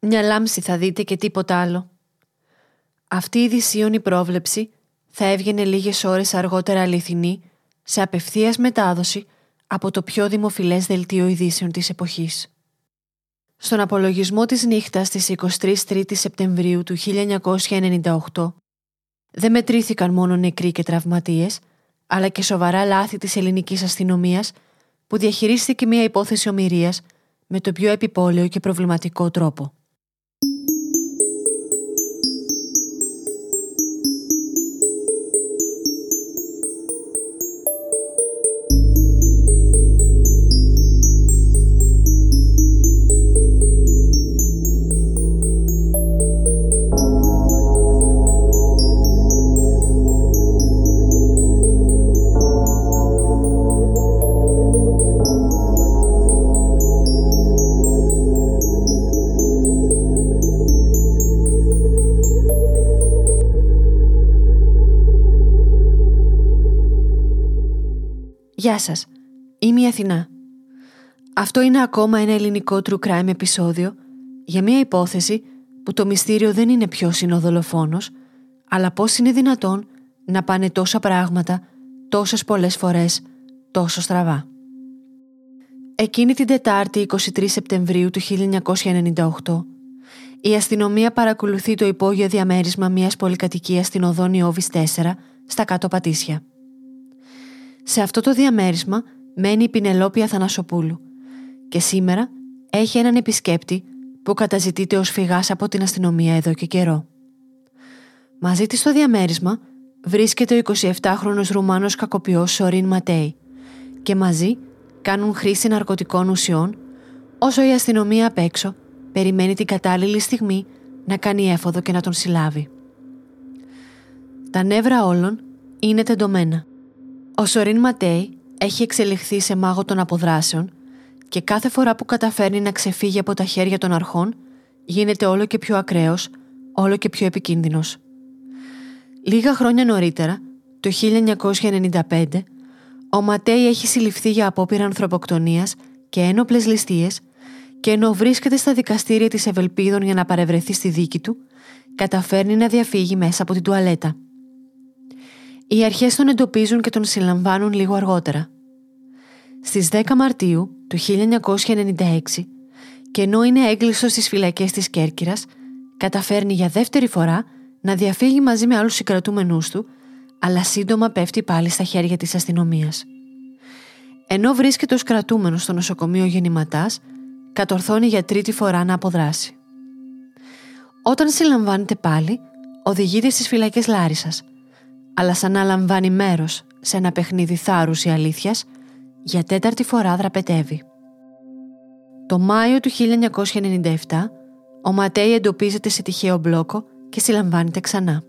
Μια λάμψη θα δείτε και τίποτα άλλο. Αυτή η δυσίωνη πρόβλεψη θα έβγαινε λίγες ώρες αργότερα αληθινή σε απευθείας μετάδοση από το πιο δημοφιλές δελτίο ειδήσεων της εποχής. Στον απολογισμό της νύχτας της 23 Σεπτεμβρίου του 1998 δεν μετρήθηκαν μόνο νεκροί και τραυματίες, αλλά και σοβαρά λάθη της ελληνικής αστυνομίας που διαχειρίστηκε μια υπόθεση ομοιρίας με το πιο επιπόλαιο και προβληματικό τρόπο. Γεια σας, είμαι η Αθηνά. Αυτό είναι ακόμα ένα ελληνικό true crime επεισόδιο για μια υπόθεση που το μυστήριο δεν είναι ποιος είναι ο δολοφόνος, αλλά πώς είναι δυνατόν να πάνε τόσα πράγματα τόσες πολλές φορές τόσο στραβά. Εκείνη την Τετάρτη 23 Σεπτεμβρίου του 1998 η αστυνομία παρακολουθεί το υπόγειο διαμέρισμα μιας πολυκατοικίας στην οδόνη Όβης 4 στα κάτω Πατήσια. Σε αυτό το διαμέρισμα μένει η Πινελόπη Αθανασοπούλου και σήμερα έχει έναν επισκέπτη που καταζητείται ως φυγάς από την αστυνομία εδώ και καιρό. Μαζί της στο διαμέρισμα βρίσκεται ο 27χρονος Ρουμάνος κακοποιός Σορίν Ματέι και μαζί κάνουν χρήση ναρκωτικών ουσιών όσο η αστυνομία απ' έξω περιμένει την κατάλληλη στιγμή να κάνει έφοδο και να τον συλλάβει. Τα νεύρα όλων είναι τεντωμένα. Ο Σορίν Ματέι έχει εξελιχθεί σε μάγο των αποδράσεων και κάθε φορά που καταφέρνει να ξεφύγει από τα χέρια των αρχών γίνεται όλο και πιο ακραίος, όλο και πιο επικίνδυνος. Λίγα χρόνια νωρίτερα, το 1995, ο Ματέι έχει συλληφθεί για απόπειρα ανθρωποκτονίας και ένοπλες ληστείες και ενώ βρίσκεται στα δικαστήρια της Ευελπίδων για να παρευρεθεί στη δίκη του, καταφέρνει να διαφύγει μέσα από την τουαλέτα. Οι αρχές τον εντοπίζουν και τον συλλαμβάνουν λίγο αργότερα. Στις 10 Μαρτίου του 1996 και ενώ είναι έγκλειστος στις φυλακές της Κέρκυρας, καταφέρνει για δεύτερη φορά να διαφύγει μαζί με άλλους συγκρατούμενούς του, αλλά σύντομα πέφτει πάλι στα χέρια της αστυνομίας. Ενώ βρίσκεται ως κρατούμενος στο νοσοκομείο γεννηματάς, κατορθώνει για τρίτη φορά να αποδράσει. Όταν συλλαμβάνεται πάλι, οδηγείται στις φυλακές Λάρισας, αλλά σαν να λαμβάνει μέρος σε ένα παιχνίδι θάρρους ή αλήθειας, για τέταρτη φορά δραπετεύει. Το Μάιο του 1997, ο Ματέι εντοπίζεται σε τυχαίο μπλόκο και συλλαμβάνεται ξανά.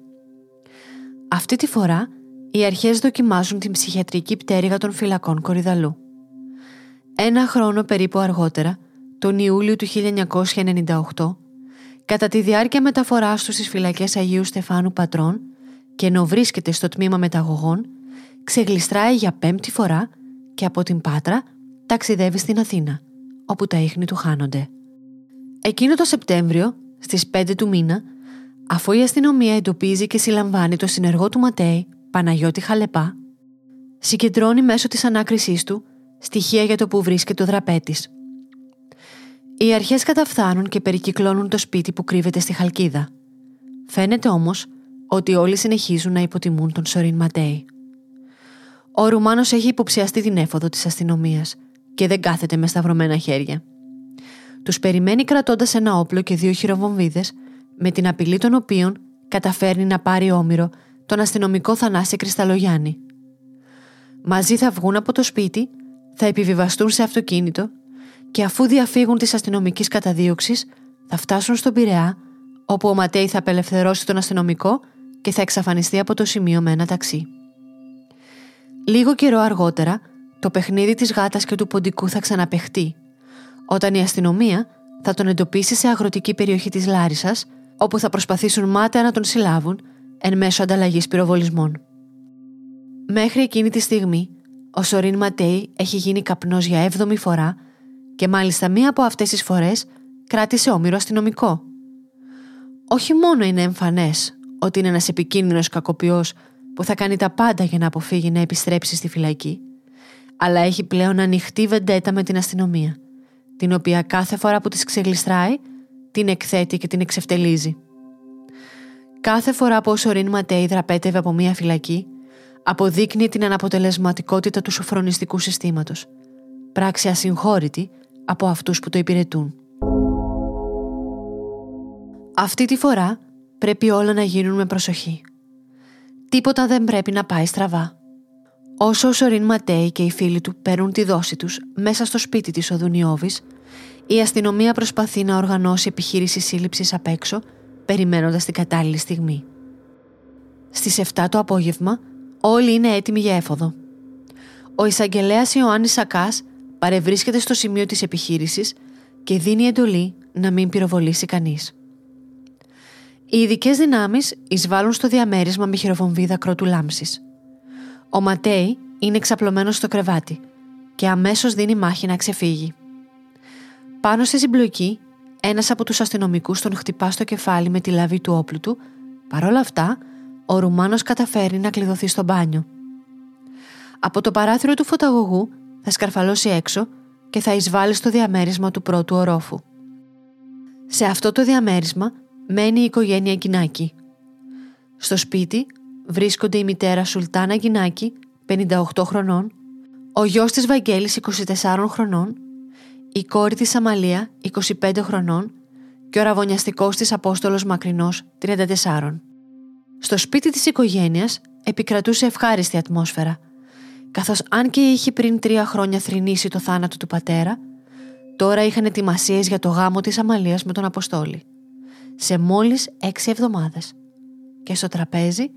Αυτή τη φορά, οι αρχές δοκιμάζουν την ψυχιατρική πτέρυγα των φυλακών Κορυδαλού. Ένα χρόνο περίπου αργότερα, τον Ιούλιο του 1998, κατά τη διάρκεια μεταφοράς του στις φυλακές Αγίου Στεφάνου Πατρών και ενώ βρίσκεται στο τμήμα μεταγωγών, ξεγλιστράει για πέμπτη φορά και από την Πάτρα ταξιδεύει στην Αθήνα, όπου τα ίχνη του χάνονται. Εκείνο το Σεπτέμβριο, στις 5 του μήνα, αφού η αστυνομία εντοπίζει και συλλαμβάνει το συνεργό του Ματέη, Παναγιώτη Χαλεπά, συγκεντρώνει μέσω της ανάκρισής του στοιχεία για το που βρίσκεται ο δραπέτης. Οι αρχές καταφθάνουν και περικυκλώνουν το σπίτι που κρύβεται στη Χαλκίδα. Φαίνεται όμως ότι όλοι συνεχίζουν να υποτιμούν τον Σορίν Ματέι. Ο Ρουμάνος έχει υποψιαστεί την έφοδο της αστυνομίας και δεν κάθεται με σταυρωμένα χέρια. Τους περιμένει κρατώντας ένα όπλο και δύο χειροβομβίδες, με την απειλή των οποίων καταφέρνει να πάρει όμοιρο τον αστυνομικό Θανάση Κρυσταλογιάννη. Μαζί θα βγουν από το σπίτι, θα επιβιβαστούν σε αυτοκίνητο και αφού διαφύγουν της αστυνομικής καταδίωξης, θα φτάσουν στον Πειραιά, όπου ο Ματέι θα απελευθερώσει τον αστυνομικό και θα εξαφανιστεί από το σημείο με ένα ταξί. Λίγο καιρό αργότερα, το παιχνίδι της γάτας και του ποντικού θα ξαναπεχτεί, όταν η αστυνομία θα τον εντοπίσει σε αγροτική περιοχή της Λάρισας, όπου θα προσπαθήσουν μάταια να τον συλλάβουν εν μέσω ανταλλαγής πυροβολισμών. Μέχρι εκείνη τη στιγμή, ο Σορίν Ματέι έχει γίνει καπνός για έβδομη φορά και μάλιστα μία από αυτές τις φορές κράτησε όμοιρο αστυνομικό. Όχι μόνο είναι εμφανές ότι είναι ένας επικίνδυνος κακοποιός που θα κάνει τα πάντα για να αποφύγει να επιστρέψει στη φυλακή, αλλά έχει πλέον ανοιχτή βεντέτα με την αστυνομία, την οποία κάθε φορά που της ξεγλιστράει, την εκθέτει και την εξευτελίζει. Κάθε φορά που ο Σωρίν Ματέι δραπέτευε από μία φυλακή, αποδείκνει την αναποτελεσματικότητα του σοφρονιστικού συστήματος, πράξη ασυγχώρητη από αυτούς που το υπηρετούν. Αυτή τη φορά πρέπει όλα να γίνουν με προσοχή. Τίποτα δεν πρέπει να πάει στραβά. Όσο ο Σωρίν Ματέι και οι φίλοι του παίρνουν τη δόση τους μέσα στο σπίτι της Οδουνιώβης, η αστυνομία προσπαθεί να οργανώσει επιχείρηση σύλληψης απ' έξω, περιμένοντας την κατάλληλη στιγμή. Στις 7 το απόγευμα, όλοι είναι έτοιμοι για έφοδο. Ο εισαγγελέας Ιωάννης Σακάς παρευρίσκεται στο σημείο της επιχείρησης και δίνει εντολή να μην πυροβολήσει κανείς. Οι ειδικές δυνάμεις εισβάλλουν στο διαμέρισμα με χειροβομβίδα κρότου λάμψης. Ο Ματέι είναι εξαπλωμένος στο κρεβάτι και αμέσως δίνει μάχη να ξεφύγει. Πάνω στη συμπλοκή, ένας από τους αστυνομικούς τον χτυπά στο κεφάλι με τη λαβή του όπλου του, παρόλα αυτά, ο Ρουμάνος καταφέρει να κλειδωθεί στο μπάνιο. Από το παράθυρο του φωταγωγού θα σκαρφαλώσει έξω και θα εισβάλλει στο διαμέρισμα του πρώτου ορόφου. Σε αυτό το διαμέρισμα μένει η οικογένεια Γκινάκη. Στο σπίτι βρίσκονται η μητέρα Σουλτάνα Γκινάκη, 58 χρονών, ο γιος της Βαγγέλης, 24 χρονών, η κόρη της Αμαλία, 25 χρονών και ο ραβωνιαστικός της Απόστολος Μακρινός, 34. Στο σπίτι της οικογένειας επικρατούσε ευχάριστη ατμόσφαιρα, καθώς αν και είχε πριν τρία χρόνια θρυνήσει το θάνατο του πατέρα, τώρα είχαν ετοιμασίες για το γάμο της Αμαλίας με τον Αποστόλη. Σε μόλις έξι εβδομάδες. Και στο τραπέζι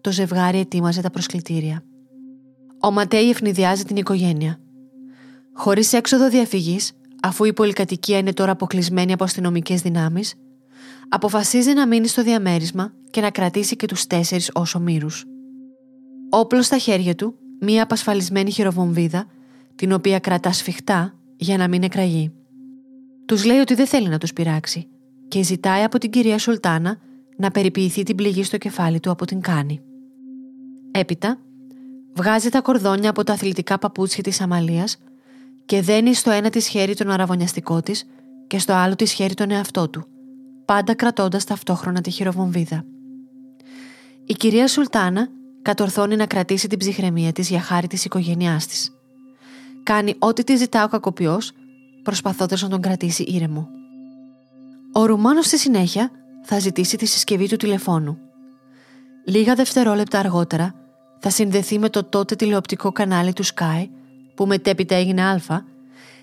το ζευγάρι ετοίμαζε τα προσκλητήρια. Ο Ματέι ευνηδιάζει την οικογένεια. Χωρίς έξοδο διαφυγής, αφού η πολυκατοικία είναι τώρα αποκλεισμένη από αστυνομικές δυνάμεις, αποφασίζει να μείνει στο διαμέρισμα και να κρατήσει και τους τέσσερις ω ομήρου. Όπλο στα χέρια του, μία απασφαλισμένη χειροβομβίδα, την οποία κρατά σφιχτά για να μην εκραγεί. Τους λέει ότι δεν θέλει να τους πειράξει και ζητάει από την κυρία Σουλτάνα να περιποιηθεί την πληγή στο κεφάλι του από την Κάνη. Έπειτα, βγάζει τα κορδόνια από τα αθλητικά παπούτσια της Αμαλίας και δένει στο ένα της χέρι τον αραβωνιαστικό της και στο άλλο της χέρι τον εαυτό του, πάντα κρατώντας ταυτόχρονα τη χειροβομβίδα. Η κυρία Σουλτάνα κατορθώνει να κρατήσει την ψυχραιμία της για χάρη της οικογένειάς της. Κάνει ό,τι της ζητά ο κακοποιός, προσπαθώντας να τον κρατήσει ήρεμο. Ο Ρουμάνος στη συνέχεια θα ζητήσει τη συσκευή του τηλεφώνου. Λίγα δευτερόλεπτα αργότερα θα συνδεθεί με το τότε τηλεοπτικό κανάλι του Sky που μετέπειτα έγινε Α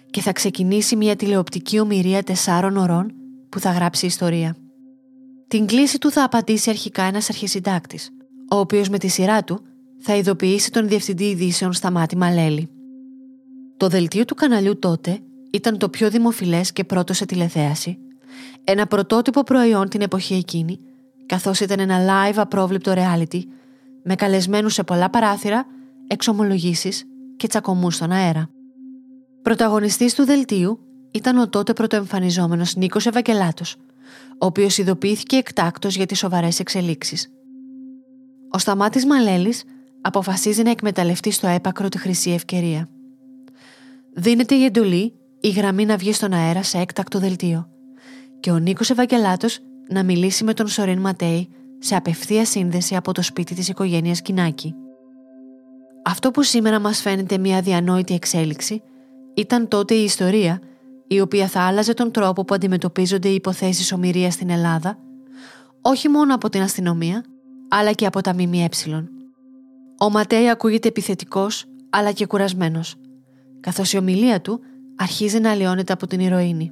και θα ξεκινήσει μια τηλεοπτική ομοιρία τεσσάρων ωρών που θα γράψει ιστορία. Την κλίση του θα απαντήσει αρχικά ένας αρχισυντάκτης, ο οποίος με τη σειρά του θα ειδοποιήσει τον Διευθυντή Ειδήσεων Σταμάτη Μαλέλη. Το δελτίο του καναλιού τότε ήταν το πιο δημοφιλές και πρώτο σε τηλεθέαση, ένα πρωτότυπο προϊόν την εποχή εκείνη, καθώς ήταν ένα live απρόβλεπτο reality με καλεσμένους σε πολλά παράθυρα, εξομολογήσεις και τσακωμούς στον αέρα. Πρωταγωνιστής του δελτίου ήταν ο τότε πρωτοεμφανιζόμενος Νίκος Ευαγγελάτος, ο οποίος ειδοποιήθηκε εκτάκτος για τις σοβαρές εξελίξεις. Ο Σταμάτης Μαλέλης αποφασίζει να εκμεταλλευτεί στο έπακρο τη χρυσή ευκαιρία. Δίνεται η εντολή η γραμμή να βγει στον αέρα σε έκτακτο δελτίο και ο Νίκος Ευαγγελάτος να μιλήσει με τον Σωρίν Ματέι σε απευθεία σύνδεση από το σπίτι της οικογένειας Κινάκη. Αυτό που σήμερα μας φαίνεται μια διανόητη εξέλιξη ήταν τότε η ιστορία η οποία θα άλλαζε τον τρόπο που αντιμετωπίζονται οι υποθέσεις ομοιρίας στην Ελλάδα όχι μόνο από την αστυνομία αλλά και από τα ΜΜΕ. Ο Ματέι ακούγεται επιθετικός αλλά και κουρασμένος καθώς η ομιλία του αρχίζει να αλλοιώνεται από την ηρωίνη.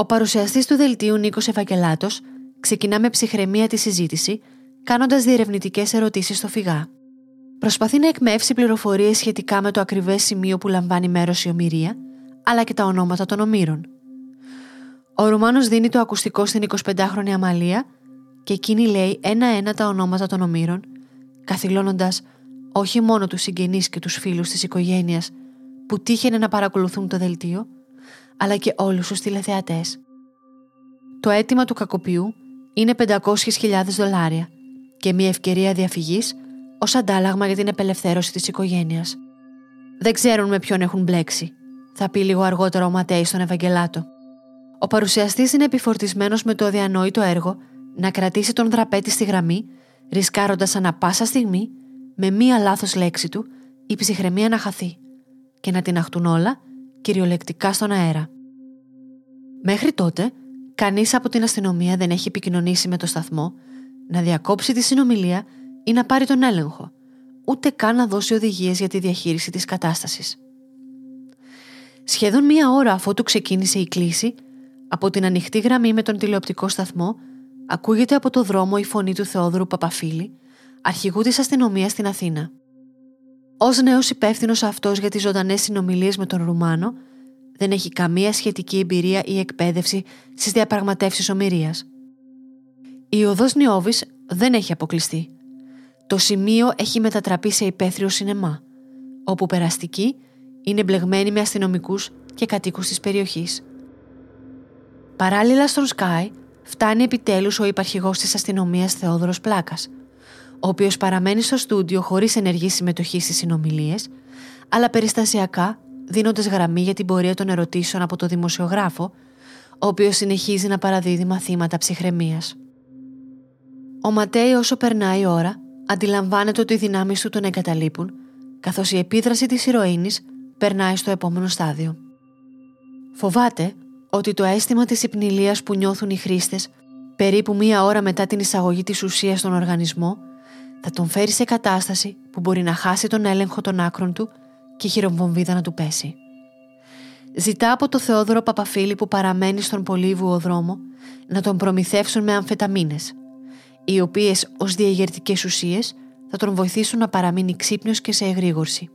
Ο παρουσιαστής του δελτίου Νίκος Ευαγγελάτος ξεκινά με ψυχραιμία τη συζήτηση, κάνοντας διερευνητικές ερωτήσεις στο φυγά. Προσπαθεί να εκμεύσει πληροφορίες σχετικά με το ακριβές σημείο που λαμβάνει μέρος η ομοιρία, αλλά και τα ονόματα των ομήρων. Ο Ρουμάνος δίνει το ακουστικό στην 25χρονη Αμαλία και εκείνη λέει ένα-ένα τα ονόματα των ομήρων, καθυλώνοντας όχι μόνο τους συγγενείς και τους φίλους της οικογένειας που τύχαινε να παρακολουθούν το δελτίο, αλλά και όλους τους τηλεθεατές. το αίτημα του κακοποιού είναι 500.000 δολάρια και μια ευκαιρία διαφυγής ως αντάλλαγμα για την απελευθέρωση της οικογένειας. Δεν ξέρουν με ποιον έχουν μπλέξει, θα πει λίγο αργότερα ο Ματέης στον Ευαγγελάτο. Ο παρουσιαστής είναι επιφορτισμένος με το αδιανόητο έργο να κρατήσει τον δραπέτη στη γραμμή, ρισκάροντας ανα πάσα στιγμή, με μία λάθος λέξη του, η ψυχραιμία να χαθεί και να την αχτούν όλα κυριολεκτικά στον αέρα. Μέχρι τότε, κανείς από την αστυνομία δεν έχει επικοινωνήσει με το σταθμό να διακόψει τη συνομιλία ή να πάρει τον έλεγχο, ούτε καν να δώσει οδηγίες για τη διαχείριση της κατάστασης. Σχεδόν μία ώρα αφού του ξεκίνησε η κλίση, από την ανοιχτή γραμμή με τον τηλεοπτικό σταθμό ακούγεται από το δρόμο η φωνή του Θεόδωρου Παπαφίλη, αρχηγού της αστυνομίας στην Αθήνα. Ω νέος υπεύθυνος αυτός για τις ζωντανές συνομιλίες με τον Ρουμάνο, δεν έχει καμία σχετική εμπειρία ή εκπαίδευση στις διαπραγματεύσεις ομοιρίας. Η οδός Νιώβης δεν έχει αποκλειστεί. Το σημείο έχει μετατραπεί σε υπαίθριο σινεμά, όπου περαστικοί είναι μπλεγμένοι με αστυνομικούς και κατοίκους της περιοχής. Παράλληλα στον Sky φτάνει επιτέλους ο υπαρχηγός της αστυνομίας Θεόδωρος Πλάκας, ο οποίος παραμένει στο στούντιο χωρίς ενεργή συμμετοχή στις συνομιλίες, αλλά περιστασιακά δίνοντας γραμμή για την πορεία των ερωτήσεων από το δημοσιογράφο, ο οποίος συνεχίζει να παραδίδει μαθήματα ψυχραιμίας. Ο Ματέι, όσο περνάει η ώρα, αντιλαμβάνεται ότι οι δυνάμεις του τον εγκαταλείπουν, καθώς η επίδραση της ηρωίνης περνάει στο επόμενο στάδιο. Φοβάται ότι το αίσθημα της υπνηλίας που νιώθουν οι χρήστες περίπου μία ώρα μετά την εισαγωγή της ουσίας στον οργανισμό θα τον φέρει σε κατάσταση που μπορεί να χάσει τον έλεγχο των άκρων του και η χειρομβομβίδα να του πέσει. Ζητά από το Θεόδωρο Παπαφίλη που παραμένει στον πολύβουο δρόμο να τον προμηθεύσουν με αμφεταμίνες, οι οποίες ως διαγερτικές ουσίες θα τον βοηθήσουν να παραμείνει ξύπνιος και σε εγρήγορση.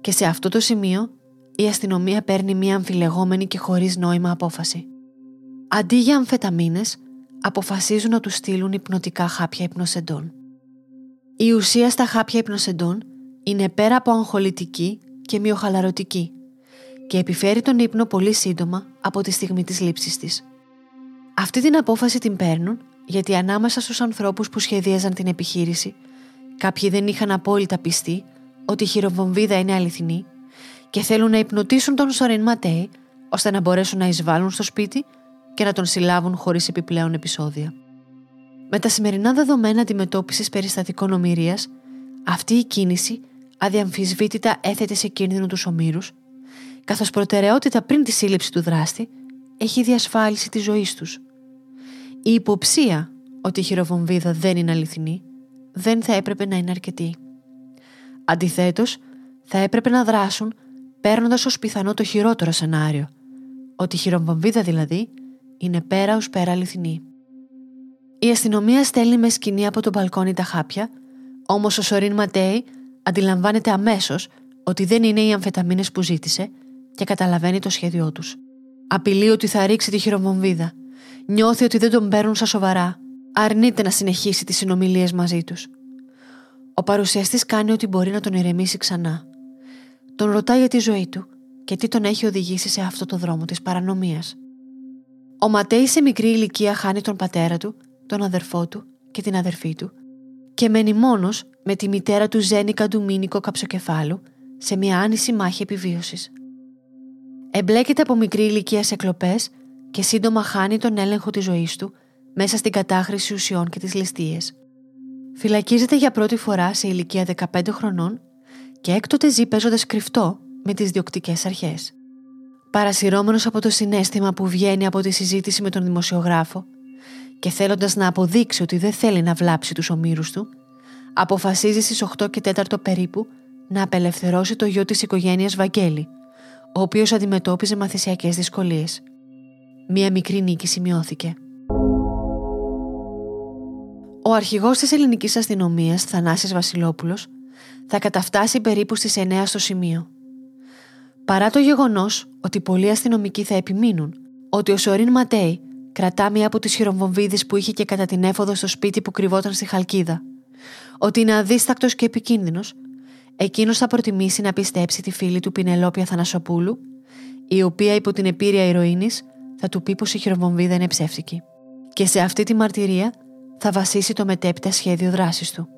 Και σε αυτό το σημείο η αστυνομία παίρνει μια αμφιλεγόμενη και χωρίς νόημα απόφαση. Αντί για αμφεταμίνες, αποφασίζουν να τους στείλουν υπνοτικά χάπια υπνοσεντών. Η ουσία στα χάπια υπνοσεντών είναι πέρα από αγχολητική και μειοχαλαρωτική και επιφέρει τον ύπνο πολύ σύντομα από τη στιγμή της λήψης της. Αυτή την απόφαση την παίρνουν γιατί ανάμεσα στους ανθρώπους που σχεδίαζαν την επιχείρηση κάποιοι δεν είχαν απόλυτα πιστεί ότι η χειροβομβίδα είναι αληθινή και θέλουν να υπνοτήσουν τον Σορέν Ματέι ώστε να μπορέσουν να εισβάλλουν στο σπίτι και να τον συλλάβουν χωρίς επιπλέον επεισόδια. Με τα σημερινά δεδομένα αντιμετώπισης περιστατικών ομοιρίας, αυτή η κίνηση αδιαμφισβήτητα έθετε σε κίνδυνο τους ομήρους, καθώς προτεραιότητα πριν τη σύλληψη του δράστη έχει διασφάλιση της ζωής τους. Η υποψία ότι η χειροβομβίδα δεν είναι αληθινή δεν θα έπρεπε να είναι αρκετή. Αντιθέτως, θα έπρεπε να δράσουν παίρνοντας ως πιθανό το χειρότερο σενάριο, ότι η χειροβομβίδα δηλαδή είναι πέρα ως πέρα αληθινή. Η αστυνομία στέλνει με σκηνή από τον μπαλκόνι τα χάπια, όμως ο Σορίν Ματέι αντιλαμβάνεται αμέσως ότι δεν είναι οι αμφεταμίνες που ζήτησε και καταλαβαίνει το σχέδιό τους. Απειλεί ότι θα ρίξει τη χειροβομβίδα. Νιώθει ότι δεν τον παίρνουν στα σοβαρά. Αρνείται να συνεχίσει τις συνομιλίες μαζί τους. Ο παρουσιαστής κάνει ό,τι μπορεί να τον ηρεμήσει ξανά. Τον ρωτάει για τη ζωή του και τι τον έχει οδηγήσει σε αυτό το δρόμο της παρανομίας. Ο Ματέη σε μικρή ηλικία χάνει τον πατέρα του, τον αδερφό του και την αδερφή του και μένει μόνος με τη μητέρα του Ζένη Καντουμίνικο Καψοκεφάλου σε μια άνηση μάχη επιβίωσης. Εμπλέκεται από μικρή ηλικία σε κλοπές και σύντομα χάνει τον έλεγχο της ζωής του μέσα στην κατάχρηση ουσιών και τις ληστείες. Φυλακίζεται για πρώτη φορά σε ηλικία 15 χρονών και έκτοτε ζει παίζοντας κρυφτό με τις διοκτικές αρχές. Παρασυρώμενος από το συνέστημα που βγαίνει από τη συζήτηση με τον δημοσιογράφο και θέλοντας να αποδείξει ότι δεν θέλει να βλάψει τους ομήρους του, αποφασίζει στις 8 και 4 περίπου να απελευθερώσει το γιο της οικογένειας Βαγγέλη, ο οποίος αντιμετώπιζε μαθησιακές δυσκολίες. Μία μικρή νίκη σημειώθηκε. Ο αρχηγός της ελληνικής αστυνομίας, Θανάσης Βασιλόπουλος, θα καταφτάσει περίπου στις 9 στο σημείο. Παρά το γεγονός ότι πολλοί αστυνομικοί θα επιμείνουν ότι ο Σορίν Ματέι κρατά μία από τις χειρομβομβίδες που είχε και κατά την έφοδο στο σπίτι που κρυβόταν στη Χαλκίδα, ότι είναι αδίστακτος και επικίνδυνος, εκείνος θα προτιμήσει να πιστέψει τη φίλη του Πινελόπια Θανασοπούλου, η οποία υπό την επίρρεια ηρωίνης θα του πει πως η χειροβομβίδα είναι ψεύτικη. Και σε αυτή τη μαρτυρία θα βασίσει το μετέπειτα σχέδιο δράσης του.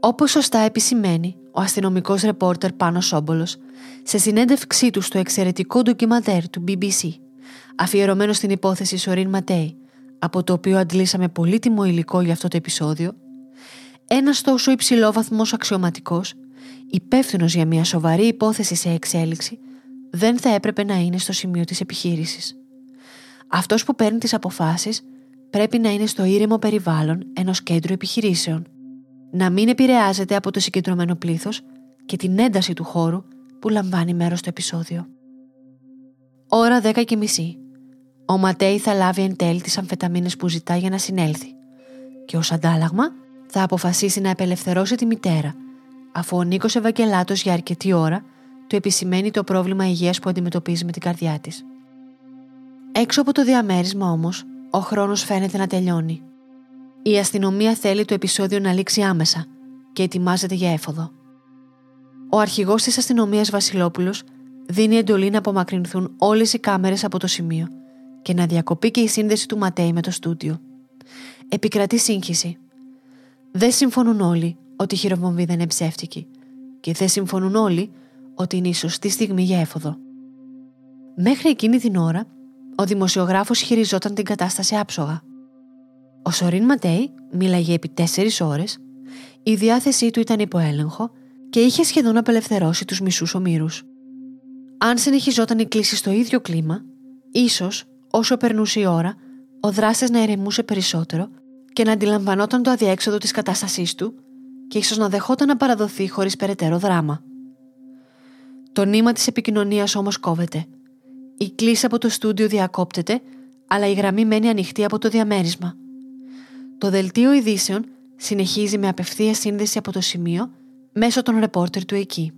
Όπως σωστά επισημαίνει ο αστυνομικός ρεπόρτερ Πάνος Σόμπολος σε συνέντευξή του στο εξαιρετικό ντοκιμαντέρ του BBC αφιερωμένο στην υπόθεση Σορίν Ματέι από το οποίο αντλήσαμε πολύτιμο υλικό για αυτό το επεισόδιο ένας τόσο υψηλόβαθμος αξιωματικός, υπεύθυνος για μια σοβαρή υπόθεση σε εξέλιξη, δεν θα έπρεπε να είναι στο σημείο της επιχείρησης. Αυτός που παίρνει τις αποφάσεις πρέπει να είναι στο ήρεμο περιβάλλον ενός κέντρου επιχειρήσεων. Να μην επηρεάζεται από το συγκεντρωμένο πλήθος και την ένταση του χώρου που λαμβάνει μέρος στο επεισόδιο. Ώρα 10 και μισή. Ο Ματέι θα λάβει εν τέλει τις αμφεταμίνες που ζητά για να συνέλθει. Και ως αντάλλαγμα θα αποφασίσει να απελευθερώσει τη μητέρα, αφού ο Νίκος Ευαγγελάτος για αρκετή ώρα του επισημαίνει το πρόβλημα υγείας που αντιμετωπίζει με την καρδιά της. Έξω από το διαμέρισμα όμως, ο χρόνος φαίνεται να τελειώνει. Η αστυνομία θέλει το επεισόδιο να λήξει άμεσα και ετοιμάζεται για έφοδο. Ο αρχηγός της αστυνομίας Βασιλόπουλος δίνει εντολή να απομακρυνθούν όλες οι κάμερες από το σημείο και να διακοπεί και η σύνδεση του Ματέη με το στούντιο. Επικρατεί σύγχυση. Δεν συμφωνούν όλοι ότι η χειροβομβίδα είναι ψεύτικη και δεν συμφωνούν όλοι ότι είναι η σωστή στιγμή για έφοδο. Μέχρι εκείνη την ώρα, ο δημοσιογράφος χειριζόταν την κατάσταση άψογα. Ο Σορίν Ματέι μίλαγε επί τέσσερις ώρες, η διάθεσή του ήταν υπό έλεγχο και είχε σχεδόν απελευθερώσει τους μισούς ομήρους. Αν συνεχιζόταν η κλίση στο ίδιο κλίμα, ίσως, όσο περνούσε η ώρα, ο δράστης να ερεμούσε περισσότερο και να αντιλαμβανόταν το αδιέξοδο της κατάστασής του και ίσως να δεχόταν να παραδοθεί χωρίς περαιτέρω δράμα. Το νήμα της επικοινωνίας όμως κόβεται. Η κλίση από το στούντιο διακόπτεται, αλλά η γραμμή μένει ανοιχτή από το διαμέρισμα. Το δελτίο ειδήσεων συνεχίζει με απευθεία σύνδεση από το σημείο μέσω των ρεπόρτερ του εκεί.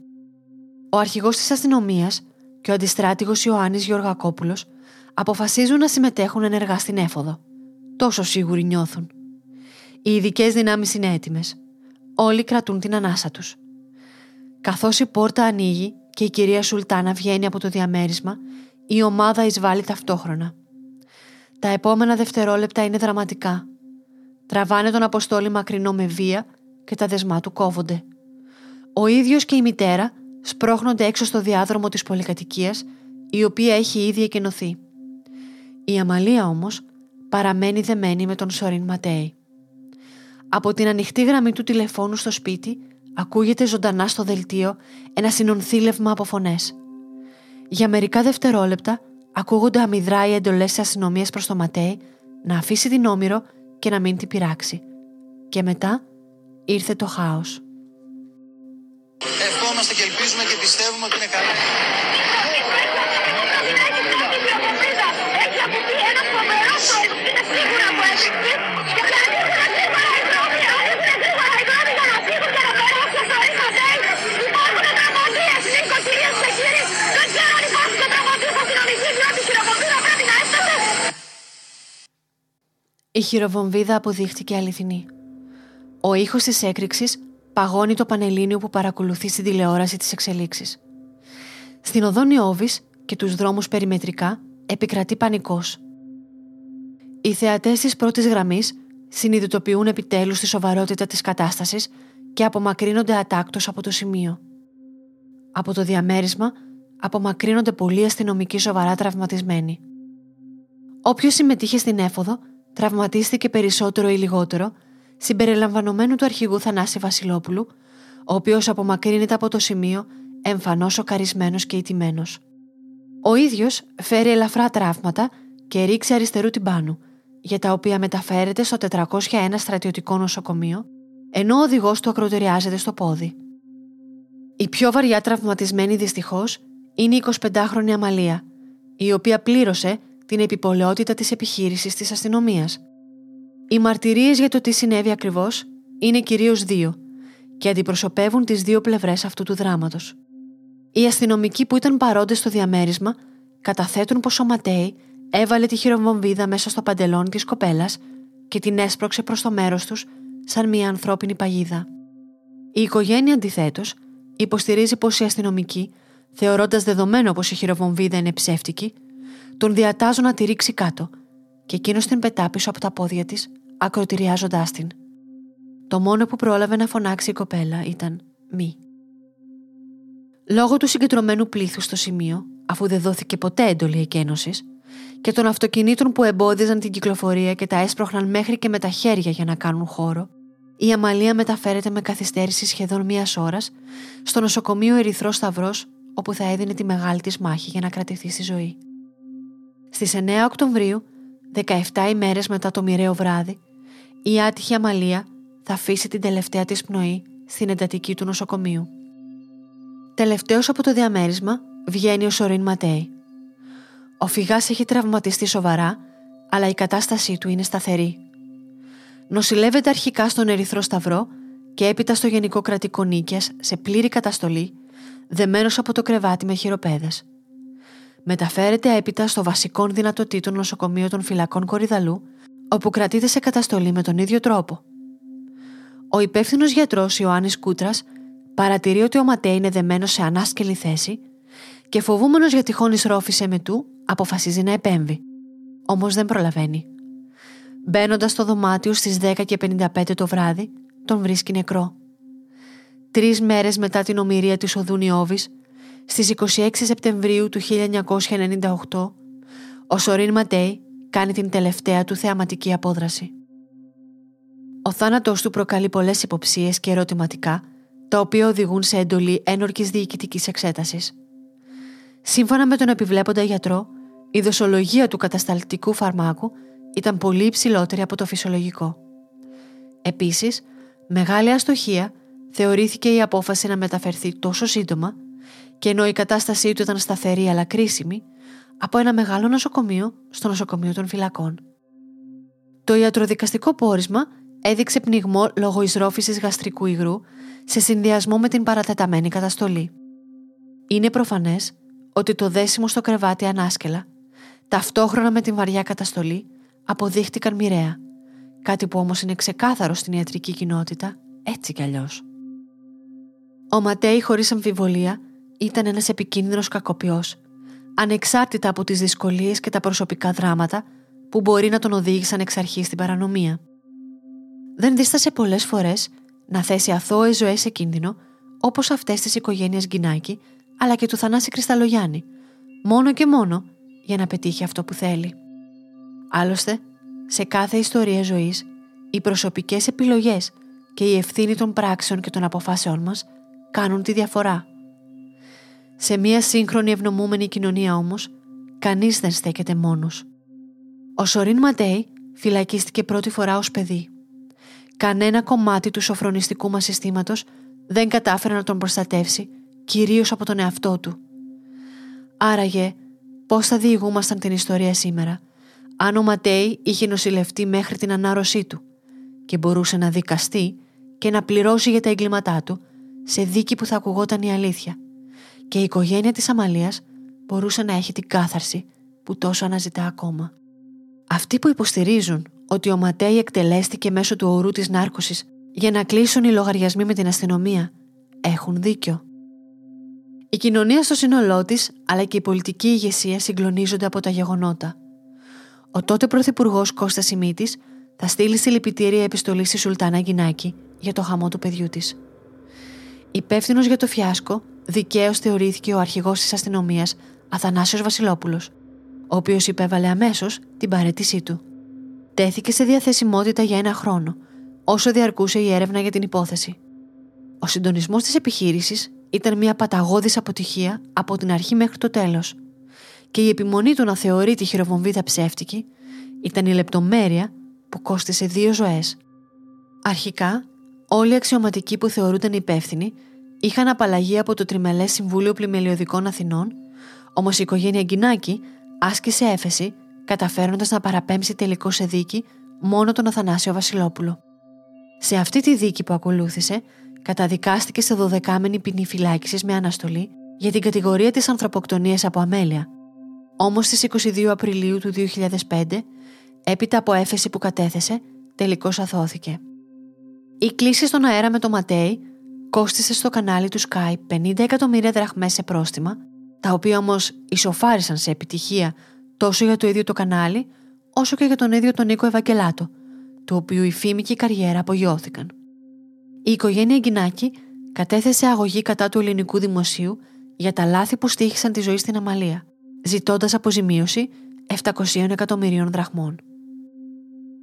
Ο αρχηγός της αστυνομίας και ο αντιστράτηγος Ιωάννης Γεωργακόπουλος αποφασίζουν να συμμετέχουν ενεργά στην έφοδο. Τόσο σίγουροι νιώθουν. Οι ειδικές δυνάμεις είναι έτοιμες. Όλοι κρατούν την ανάσα τους. Καθώς η πόρτα ανοίγει και η κυρία Σουλτάνα βγαίνει από το διαμέρισμα, η ομάδα εισβάλλει ταυτόχρονα. Τα επόμενα δευτερόλεπτα είναι δραματικά. Τραβάνε τον Αποστόλη μακρινό με βία και τα δεσμά του κόβονται. Ο ίδιος και η μητέρα σπρώχνονται έξω στο διάδρομο της πολυκατοικίας, η οποία έχει ήδη εκενωθεί. Η Αμαλία όμως παραμένει δεμένη με τον Σορίν Ματέι. Από την ανοιχτή γραμμή του τηλεφώνου στο σπίτι ακούγεται ζωντανά στο δελτίο ένα συνονθήλευμα από φωνές. Για μερικά δευτερόλεπτα ακούγονται αμυδρά οι εντολές της αστυνομίας προς το Ματέι να αφήσει την Όμηρο και να μην την πειράξει. Και μετά ήρθε το χάος. Ευχόμαστε και ελπίζουμε και πιστεύουμε ότι είναι καλά. Η χειροβομβίδα αποδείχτηκε αληθινή. Ο ήχος της έκρηξης παγώνει το πανελλήνιο που παρακολουθεί στην τηλεόραση της εξελίξης. Στην οδόνη Όβης και τους δρόμους περιμετρικά επικρατεί πανικός. Οι θεατές της πρώτης γραμμής συνειδητοποιούν επιτέλους τη σοβαρότητα της κατάστασης και απομακρύνονται ατάκτως από το σημείο. Από το διαμέρισμα απομακρύνονται πολλοί αστυνομικοί σοβαρά τραυματισμένοι. Όποιος συμμετείχε στην έφοδο τραυματίστηκε περισσότερο ή λιγότερο, συμπεριλαμβανομένου του αρχηγού Θανάση Βασιλόπουλου, ο οποίος απομακρύνεται από το σημείο εμφανώς σοκαρισμένος και ηττημένος. Ο ίδιος φέρει ελαφρά τραύματα και ρίξει αριστερού τυμπάνου, για τα οποία μεταφέρεται στο 401 στρατιωτικό νοσοκομείο, ενώ ο οδηγός του ακροτεριάζεται στο πόδι. Η πιο βαριά τραυματισμένη δυστυχώς είναι η 25χρονη Αμαλία, η οποία πλήρωσε την επιπολαιότητα της επιχείρησης της αστυνομίας. Οι μαρτυρίες για το τι συνέβη ακριβώς είναι κυρίως δύο και αντιπροσωπεύουν τις δύο πλευρές αυτού του δράματος. Οι αστυνομικοί που ήταν παρόντες στο διαμέρισμα καταθέτουν πως ο Ματέι έβαλε τη χειροβομβίδα μέσα στο παντελόνι της κοπέλας και την έσπρωξε προς το μέρος τους σαν μια ανθρώπινη παγίδα. Η οικογένεια αντιθέτως υποστηρίζει πως οι αστυνομικοί, θεωρώντας δεδομένο πως η χειροβομβίδα είναι ψεύτικη, τον διατάζουν να τη ρίξει κάτω και εκείνος την πετά πίσω από τα πόδια της, ακροτηριάζοντάς την. Το μόνο που πρόλαβε να φωνάξει η κοπέλα ήταν μη. Λόγω του συγκεντρωμένου πλήθους στο σημείο, αφού δεν δόθηκε ποτέ έντολη εκένωσης, και των αυτοκινήτων που εμπόδιζαν την κυκλοφορία και τα έσπροχναν μέχρι και με τα χέρια για να κάνουν χώρο, η Αμαλία μεταφέρεται με καθυστέρηση σχεδόν μία ώρας στο νοσοκομείο Ερυθρό Σταυρός, όπου θα έδινε τη μεγάλη της μάχη για να κρατηθεί στη ζωή. Στις 9 Οκτωβρίου, 17 ημέρες μετά το μοιραίο βράδυ, η άτυχη Αμαλία θα αφήσει την τελευταία της πνοή στην εντατική του νοσοκομείου. Τελευταίος από το διαμέρισμα βγαίνει ο Σορίν Ματέι. Ο φυγάς έχει τραυματιστεί σοβαρά, αλλά η κατάστασή του είναι σταθερή. Νοσηλεύεται αρχικά στον Ερυθρό Σταυρό και έπειτα στο Γενικό Κρατικό Νίκιας σε πλήρη καταστολή, δεμένος από το κρεβάτι με χειροπέδες. Μεταφέρεται έπειτα στο βασικό δυνατοτήτων νοσοκομείο των φυλακών Κορυδαλού, όπου κρατείται σε καταστολή με τον ίδιο τρόπο. Ο υπεύθυνος γιατρός Ιωάννης Κούτρας παρατηρεί ότι ο Ματέ είναι δεμένος σε ανάσκελη θέση και φοβούμενος για τυχόν εισρόφηση εμετού, αποφασίζει να επέμβει. Όμως δεν προλαβαίνει. Μπαίνοντας στο δωμάτιο στις 10 και 55 το βράδυ, τον βρίσκει νεκρό. Τρεις μέρες μετά την ομοιρία της οδού Νιώβης, στις 26 Σεπτεμβρίου του 1998, ο Σορίν Ματέι κάνει την τελευταία του θεαματική απόδραση. Ο θάνατός του προκαλεί πολλές υποψίες και ερωτηματικά, τα οποία οδηγούν σε εντολή ένορκης διοικητικής εξέτασης. Σύμφωνα με τον επιβλέποντα γιατρό, η δοσολογία του κατασταλτικού φαρμάκου ήταν πολύ υψηλότερη από το φυσιολογικό. Επίσης, μεγάλη αστοχία θεωρήθηκε η απόφαση να μεταφερθεί τόσο σύντομα και ενώ η κατάστασή του ήταν σταθερή αλλά κρίσιμη, από ένα μεγάλο νοσοκομείο στο νοσοκομείο των φυλακών. Το ιατροδικαστικό πόρισμα έδειξε πνιγμό λόγω εισρόφησης γαστρικού υγρού σε συνδυασμό με την παρατεταμένη καταστολή. Είναι προφανές ότι το δέσιμο στο κρεβάτι ανάσκελα, ταυτόχρονα με την βαριά καταστολή, αποδείχτηκαν μοιραία, κάτι που όμως είναι ξεκάθαρο στην ιατρική κοινότητα, έτσι κι αλλιώς. Ο Ματέι χωρίς αμφιβολία ήταν ένας επικίνδυνος κακοποιός, ανεξάρτητα από τις δυσκολίες και τα προσωπικά δράματα που μπορεί να τον οδήγησαν εξ αρχής στην παρανομία. Δεν δίστασε πολλές φορές να θέσει αθώες ζωές σε κίνδυνο όπως αυτές της οικογένειας Γκινάκη αλλά και του Θανάση Κρυσταλλογιάννη, μόνο και μόνο για να πετύχει αυτό που θέλει. Άλλωστε, σε κάθε ιστορία ζωής, οι προσωπικές επιλογές και η ευθύνη των πράξεων και των αποφάσεών μας κάνουν τη διαφορά. Σε μια σύγχρονη ευνομούμενη κοινωνία όμως, κανείς δεν στέκεται μόνος. Ο Σορίν Ματέι φυλακίστηκε πρώτη φορά ως παιδί. Κανένα κομμάτι του σοφρονιστικού μας συστήματος δεν κατάφερε να τον προστατεύσει, κυρίως από τον εαυτό του. Άραγε, πώς θα διηγούμασταν την ιστορία σήμερα, αν ο Ματέι είχε νοσηλευτεί μέχρι την ανάρρωσή του και μπορούσε να δικαστεί και να πληρώσει για τα εγκλήματά του σε δίκη που θα ακουγόταν η αλήθεια και η οικογένεια της Αμαλίας μπορούσε να έχει την κάθαρση που τόσο αναζητά ακόμα. Αυτοί που υποστηρίζουν ότι ο Ματέι εκτελέστηκε μέσω του ορού της νάρκωσης για να κλείσουν οι λογαριασμοί με την αστυνομία έχουν δίκιο. Η κοινωνία στο σύνολό της αλλά και η πολιτική ηγεσία συγκλονίζονται από τα γεγονότα. Ο τότε Πρωθυπουργός Κώστας Σιμίτης θα στείλει συλληπιτήρια επιστολή στη Σουλτάνα Γκινάκη για το χαμό του παιδιού της. Υπεύθυνος για το φιάσκο, δικαίως θεωρήθηκε ο αρχηγός της αστυνομίας Αθανάσιος Βασιλόπουλος, ο οποίος υπέβαλε αμέσως την παρέτησή του. Τέθηκε σε διαθεσιμότητα για ένα χρόνο, όσο διαρκούσε η έρευνα για την υπόθεση. Ο συντονισμός της επιχείρησης ήταν μια παταγώδης αποτυχία από την αρχή μέχρι το τέλος και η επιμονή του να θεωρεί τη χειροβομβίδα ψεύτικη ήταν η λεπτομέρεια που κόστησε δύο ζωές. Αρχικά, όλοι οι αξιωματικοί που θεωρούνταν υπεύθυνοι είχαν απαλλαγή από το Τριμελές Συμβούλιο Πλημελιωδικών Αθηνών, όμως η οικογένεια Γκινάκη άσκησε έφεση, καταφέροντας να παραπέμψει τελικώ σε δίκη μόνο τον Αθανάσιο Βασιλόπουλο. Σε αυτή τη δίκη που ακολούθησε, καταδικάστηκε σε 12μηνη ποινή φυλάκισης με αναστολή για την κατηγορία της ανθρωποκτονίας από αμέλεια. Όμως στις 22 Απριλίου του 2005, έπειτα από έφεση που κατέθεσε, τελικώς αθώθηκε. Η κλίση στον αέρα με το Ματέι κόστησε στο κανάλι του Skype 50 εκατομμύρια δραχμές σε πρόστιμα, τα οποία όμως ισοφάρισαν σε επιτυχία τόσο για το ίδιο το κανάλι, όσο και για τον ίδιο τον Νίκο Ευαγγελάτο, του οποίου η φήμη και η καριέρα απογειώθηκαν. Η οικογένεια Γκινάκη κατέθεσε αγωγή κατά του ελληνικού δημοσίου για τα λάθη που στήχησαν τη ζωή στην Αμαλία, ζητώντας αποζημίωση 700 εκατομμυρίων δραχμών.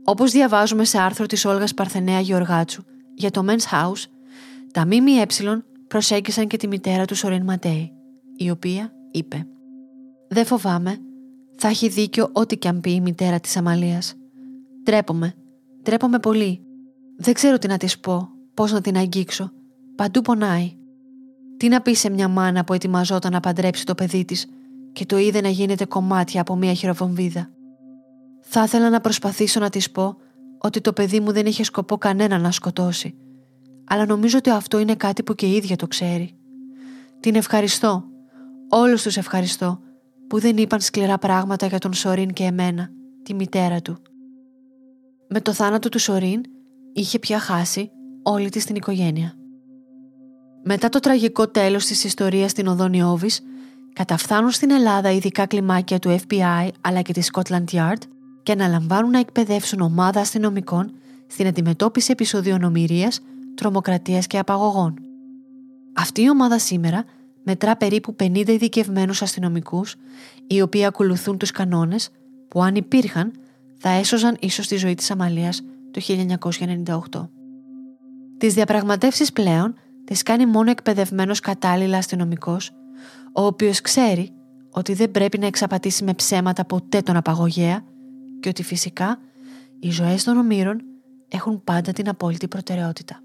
Όπως διαβάζουμε σε άρθρο της Όλγας Παρθενέα Γεωργάτσου για το Men's House, τα ΜΜΕ προσέγγισαν και τη μητέρα του Σορίν Ματέη, η οποία είπε «Δεν φοβάμαι, θα έχει δίκιο ό,τι και αν πει η μητέρα της Αμαλίας. Τρέπομαι, τρέπομαι πολύ. Δεν ξέρω τι να της πω, πώς να την αγγίξω. Παντού πονάει. Τι να πει σε μια μάνα που ετοιμαζόταν να παντρέψει το παιδί της και το είδε να γίνεται κομμάτια από μια χειροβομβίδα. Θα ήθελα να προσπαθήσω να της πω ότι το παιδί μου δεν είχε σκοπό κανένα να σκοτώσει. Αλλά νομίζω ότι αυτό είναι κάτι που και η ίδια το ξέρει. Την ευχαριστώ. Όλους τους ευχαριστώ που δεν είπαν σκληρά πράγματα για τον Σορίν και εμένα, τη μητέρα του. Με το θάνατο του Σορίν είχε πια χάσει όλη της την οικογένεια. Μετά το τραγικό τέλος της ιστορίας στην οδό Νιώβης, καταφθάνουν στην Ελλάδα ειδικά κλιμάκια του FBI αλλά και της Scotland Yard και αναλαμβάνουν να εκπαιδεύσουν ομάδα αστυνομικών στην αντιμετώπιση επεισοδίων ομοιρίας, τρομοκρατίας και απαγωγών. Αυτή η ομάδα σήμερα μετρά περίπου 50 ειδικευμένους αστυνομικούς, οι οποίοι ακολουθούν τους κανόνες που αν υπήρχαν θα έσωζαν ίσως τη ζωή της Αμαλίας το 1998. Τις διαπραγματεύσεις πλέον τις κάνει μόνο εκπαιδευμένος κατάλληλα αστυνομικός, ο οποίος ξέρει ότι δεν πρέπει να εξαπατήσει με ψέματα ποτέ τον απαγωγέα και ότι φυσικά οι ζωές των ομήρων έχουν πάντα την απόλυτη προτεραιότητα.